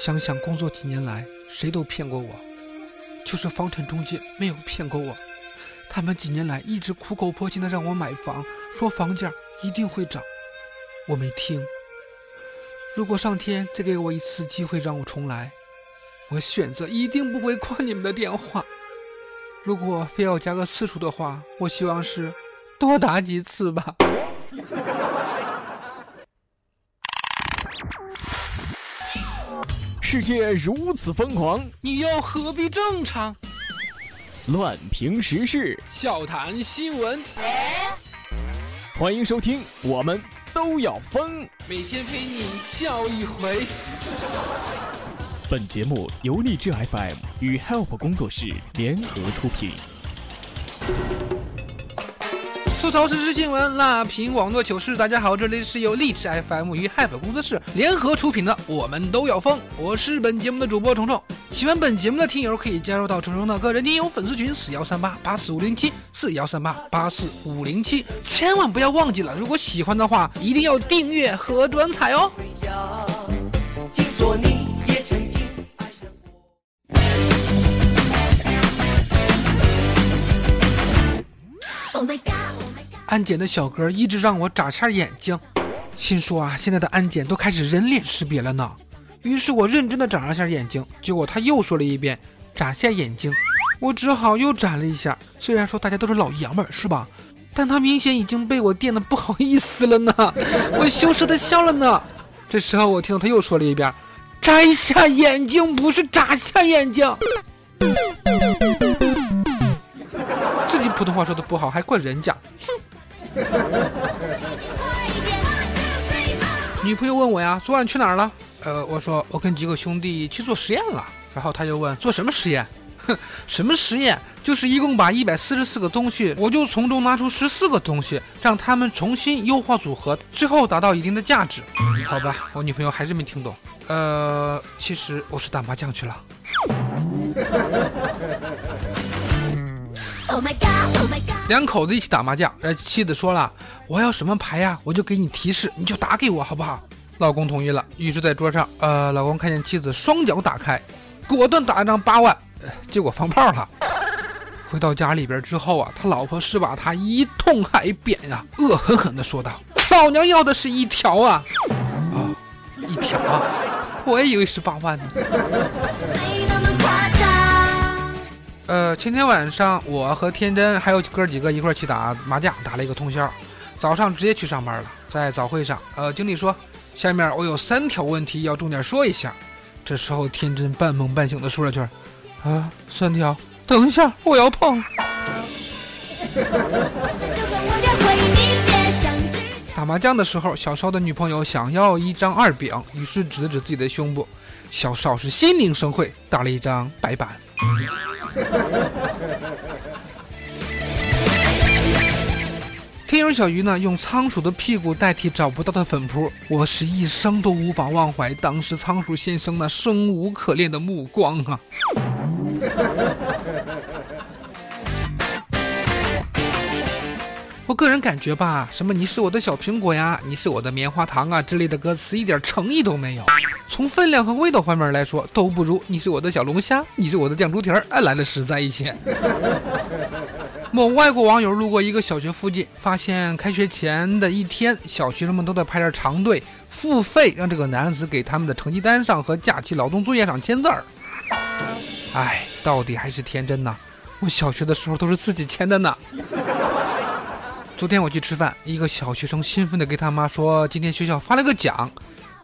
想想工作几年来，谁都骗过我，就是房产中介没有骗过我。他们几年来一直苦口婆心的让我买房，说房价一定会涨，我没听。如果上天再给我一次机会让我重来，我选择一定不会挂你们的电话。如果非要加个次数的话，我希望是多打几次吧。世界如此疯狂，你又何必正常？乱评时事，笑谈新闻，欢迎收听，我们都要疯。每天陪你笑一回。本节目由荔枝 FM 与 Help 工作室联合出品。吐槽时事新闻，辣评网络糗事。大家好，这里是由荔枝 FM 与 Help 工作室联合出品的《我们都要疯》，我是本节目的主播虫虫。喜欢本节目的听友可以加入到虫虫的个人听友粉丝群四幺三八八四五零七四幺三八八四五零七，千万不要忘记了，如果喜欢的话，一定要订阅和转采哦。听说你安检的小哥一直让我眨下眼睛，心说啊，现在的安检都开始人脸识别了呢。于是我认真的眨了下眼睛，结果他又说了一遍眨下眼睛，我只好又眨了一下。虽然说大家都是老爷们儿是吧，但他明显已经被我电的不好意思了呢，我羞涩的笑了呢。这时候我听到他又说了一遍摘下眼睛，不是眨下眼睛。自己普通话说的不好，还怪人家，哼。女朋友问我呀，昨晚去哪儿了？呃，我说我跟几个兄弟去做实验了。然后他就问做什么实验？哼，什么实验？就是一共把一百四十四个东西，我就从中拿出十四个东西，让他们重新优化组合，最后达到一定的价值。好吧，我女朋友还是没听懂。呃，其实我是打麻将去了。两口子一起打麻将，呃，妻子说了，我要什么牌呀，我就给你提示，你就打给我，好不好？老公同意了，于是，在桌上，呃，老公看见妻子双脚打开，果断打一张八万，结果放炮了。回到家里边之后啊，他老婆是把他一通海扁呀，恶狠狠地说道：“老娘要的是一条啊，啊，一条啊，我也以为是八万呢。”呃，前天晚上我和天真还有哥几个一块去打麻将，打了一个通宵，早上直接去上班了。在早会上，呃，经理说，下面我有三条问题要重点说一下。这时候天真半梦半醒的说了句：“啊，三条，等一下，我要碰。”打麻将的时候，小邵的女朋友想要一张二饼，于是指了指自己的胸部，小邵是心领神会，打了一张白板。天友小鱼呢，用仓鼠的屁股代替找不到的粉扑，我是一生都无法忘怀当时仓鼠先生那生无可恋的目光啊！我个人感觉吧，什么你是我的小苹果呀，你是我的棉花糖啊之类的歌词，一点诚意都没有。从分量和味道方面来说，都不如你是我的小龙虾，你是我的酱猪蹄儿，哎来的实在一些。某外国网友路过一个小学附近，发现开学前的一天，小学生们都在排着长队，付费让这个男子给他们的成绩单上和假期劳动作业上签字儿。哎，到底还是天真呐！我小学的时候都是自己签的呢。昨天我去吃饭，一个小学生兴奋地给他妈说：“今天学校发了个奖。”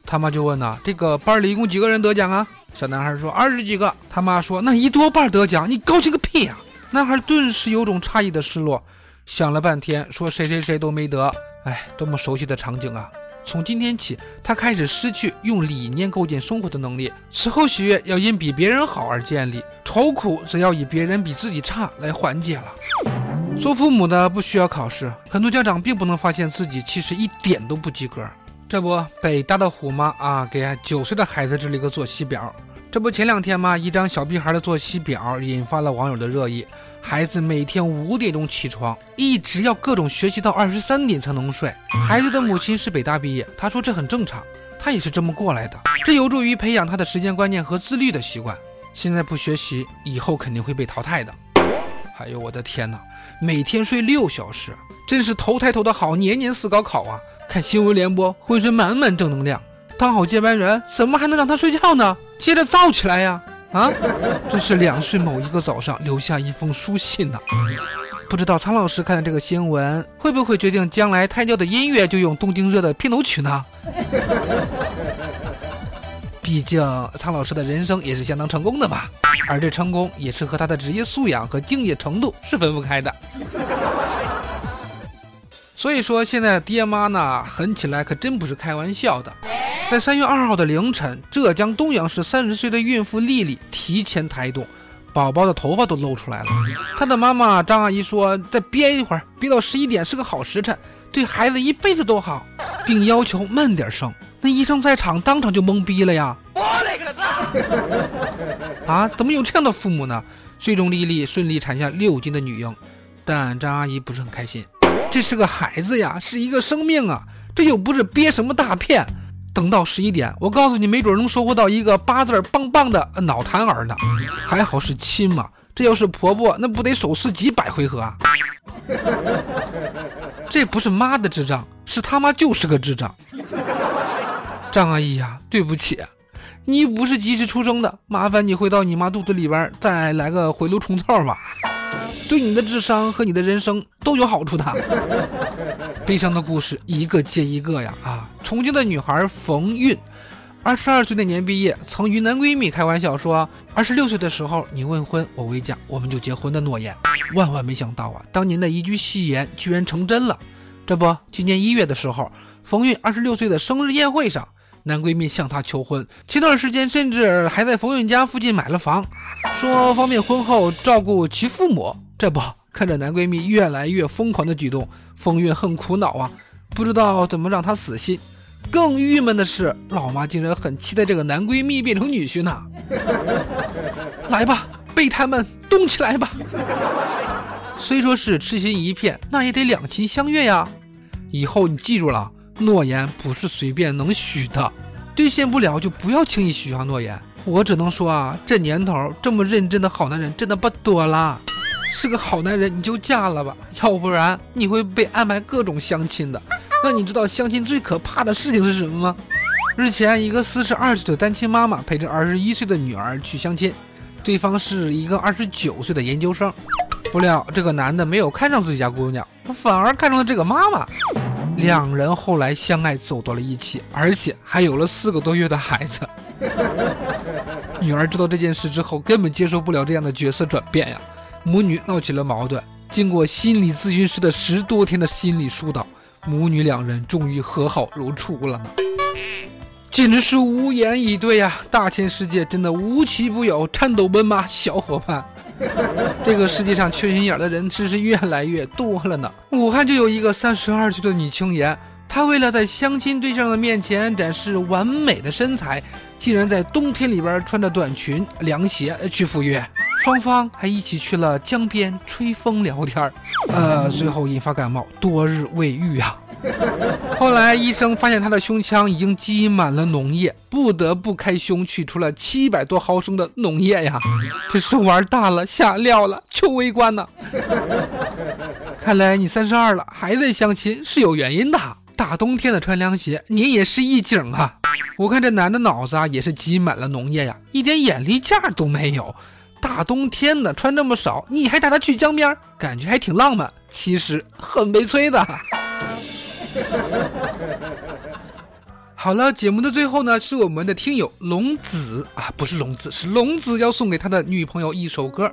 他妈就问呐：“这个班里一共几个人得奖啊？”小男孩说：“二十几个。”他妈说：“那一多半得奖，你高兴个屁呀！”男孩顿时有种诧异的失落，想了半天说：“谁谁谁都没得。”哎，多么熟悉的场景啊！从今天起，他开始失去用理念构建生活的能力。此后，喜悦要因比别人好而建立，愁苦则要以别人比自己差来缓解了。做父母的不需要考试，很多家长并不能发现自己其实一点都不及格。这不，北大的虎妈啊，给九岁的孩子制了一个作息表。这不，前两天嘛，一张小屁孩的作息表引发了网友的热议。孩子每天五点钟起床，一直要各种学习到二十三点才能睡。孩子的母亲是北大毕业，她说这很正常，她也是这么过来的。这有助于培养他的时间观念和自律的习惯。现在不学习，以后肯定会被淘汰的。哎呦我的天哪，每天睡六小时，真是投胎投的好，年年似高考啊！看新闻联播，浑身满满正能量。当好接班人，怎么还能让他睡觉呢？接着造起来呀！啊，这是两岁某一个早上留下一封书信呢。不知道苍老师看了这个新闻，会不会决定将来胎教的音乐就用《东京热》的片头曲呢？毕竟苍老师的人生也是相当成功的嘛，而这成功也是和他的职业素养和敬业程度是分不开的。所以说，现在爹妈呢狠起来可真不是开玩笑的。在三月二号的凌晨，浙江东阳市三十岁的孕妇丽丽提前胎动，宝宝的头发都露出来了。她的妈妈张阿姨说：“再憋一会儿，憋到十一点是个好时辰，对孩子一辈子都好，并要求慢点生。”那医生在场当场就懵逼了呀！啊，怎么有这样的父母呢？最终丽丽顺利产下六斤的女婴，但张阿姨不是很开心。这是个孩子呀，是一个生命啊，这又不是憋什么大片。等到十一点，我告诉你，没准能收获到一个八字棒棒的脑瘫儿呢。还好是亲嘛，这要是婆婆，那不得手撕几百回合啊？这不是妈的智障，是他妈就是个智障。张阿姨呀，对不起，你不是及时出生的，麻烦你回到你妈肚子里边再来个回炉重造吧，对你的智商和你的人生都有好处的。悲伤的故事一个接一个呀啊！重庆的女孩冯韵，二十二岁那年毕业，曾与男闺蜜开玩笑说：“二十六岁的时候你问婚，我未嫁，我们就结婚的诺言。”万万没想到啊，当年的一句戏言居然成真了。这不，今年一月的时候，冯韵二十六岁的生日宴会上，男闺蜜向她求婚，前段时间甚至还在冯韵家附近买了房，说方便婚后照顾其父母。这不。看着男闺蜜越来越疯狂的举动，冯韵很苦恼啊，不知道怎么让他死心。更郁闷的是，老妈竟然很期待这个男闺蜜变成女婿呢。来吧，备胎们动起来吧！虽说是痴心一片，那也得两情相悦呀。以后你记住了，诺言不是随便能许的，兑现不了就不要轻易许下诺言。我只能说啊，这年头这么认真的好男人真的不多了。是个好男人，你就嫁了吧，要不然你会被安排各种相亲的。那你知道相亲最可怕的事情是什么吗？日前，一个四十二岁的单亲妈妈陪着二十一岁的女儿去相亲，对方是一个二十九岁的研究生。不料这个男的没有看上自己家姑娘，反而看上了这个妈妈。两人后来相爱走到了一起，而且还有了四个多月的孩子。女儿知道这件事之后，根本接受不了这样的角色转变呀。母女闹起了矛盾，经过心理咨询师的十多天的心理疏导，母女两人终于和好如初了呢。简直是无言以对呀！大千世界真的无奇不有，颤抖奔吗，小伙伴？这个世界上缺心眼的人真是越来越多了呢。武汉就有一个三十二岁的女青年，她为了在相亲对象的面前展示完美的身材，竟然在冬天里边穿着短裙、凉鞋去赴约。双方还一起去了江边吹风聊天儿，呃，最后引发感冒，多日未愈啊。后来医生发现他的胸腔已经积满了脓液，不得不开胸取出了七百多毫升的脓液呀。这是玩大了，下料了，求围观呢。看来你三十二了还在相亲是有原因的。大冬天的穿凉鞋，你也是一景啊。我看这男的脑子啊也是积满了脓液呀，一点眼力劲都没有。大冬天的穿这么少，你还带他去江边，感觉还挺浪漫，其实很悲催的。好了，节目的最后呢，是我们的听友龙子啊，不是龙子，是龙子要送给他的女朋友一首歌，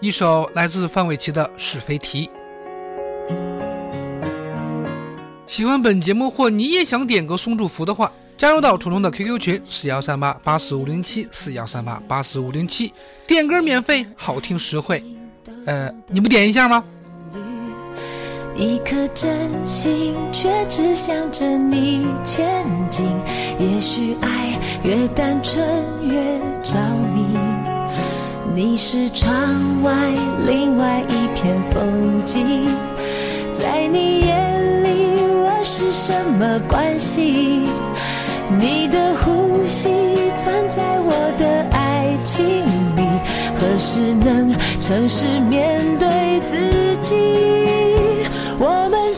一首来自范玮琪的《是非题》。喜欢本节目或你也想点歌送祝福的话。加入到虫虫的 QQ 群四幺三八八四五零七四幺三八八四五零七，点歌免费，好听实惠。呃，你不点一下吗？一颗真心却只向着你前进也许爱越单纯越着迷你是窗外另外一片风景在你眼里我是什么关系你的呼吸存在我的爱情里何时能诚实面对自己？我们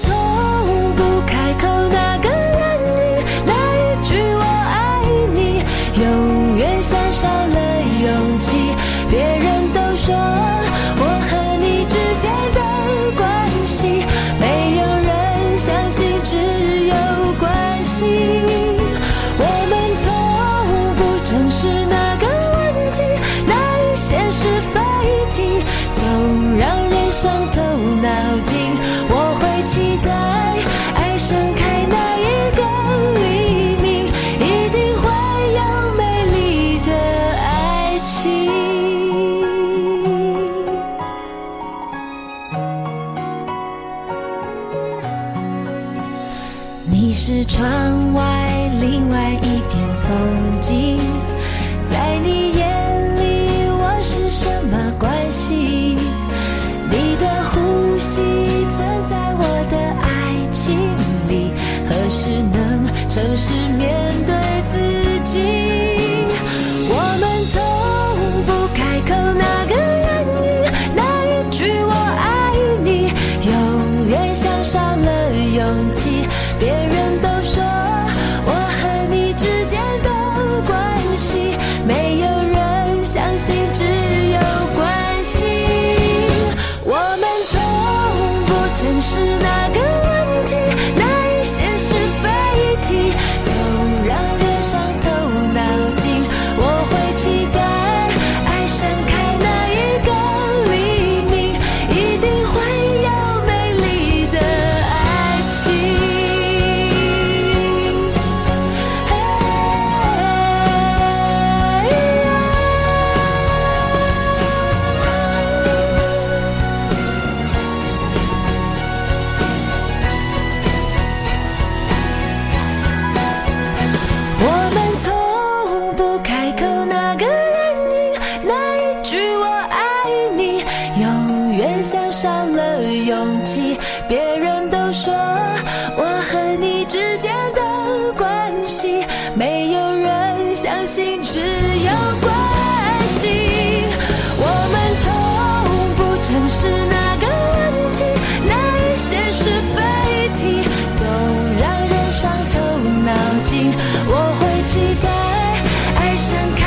我会期待爱盛开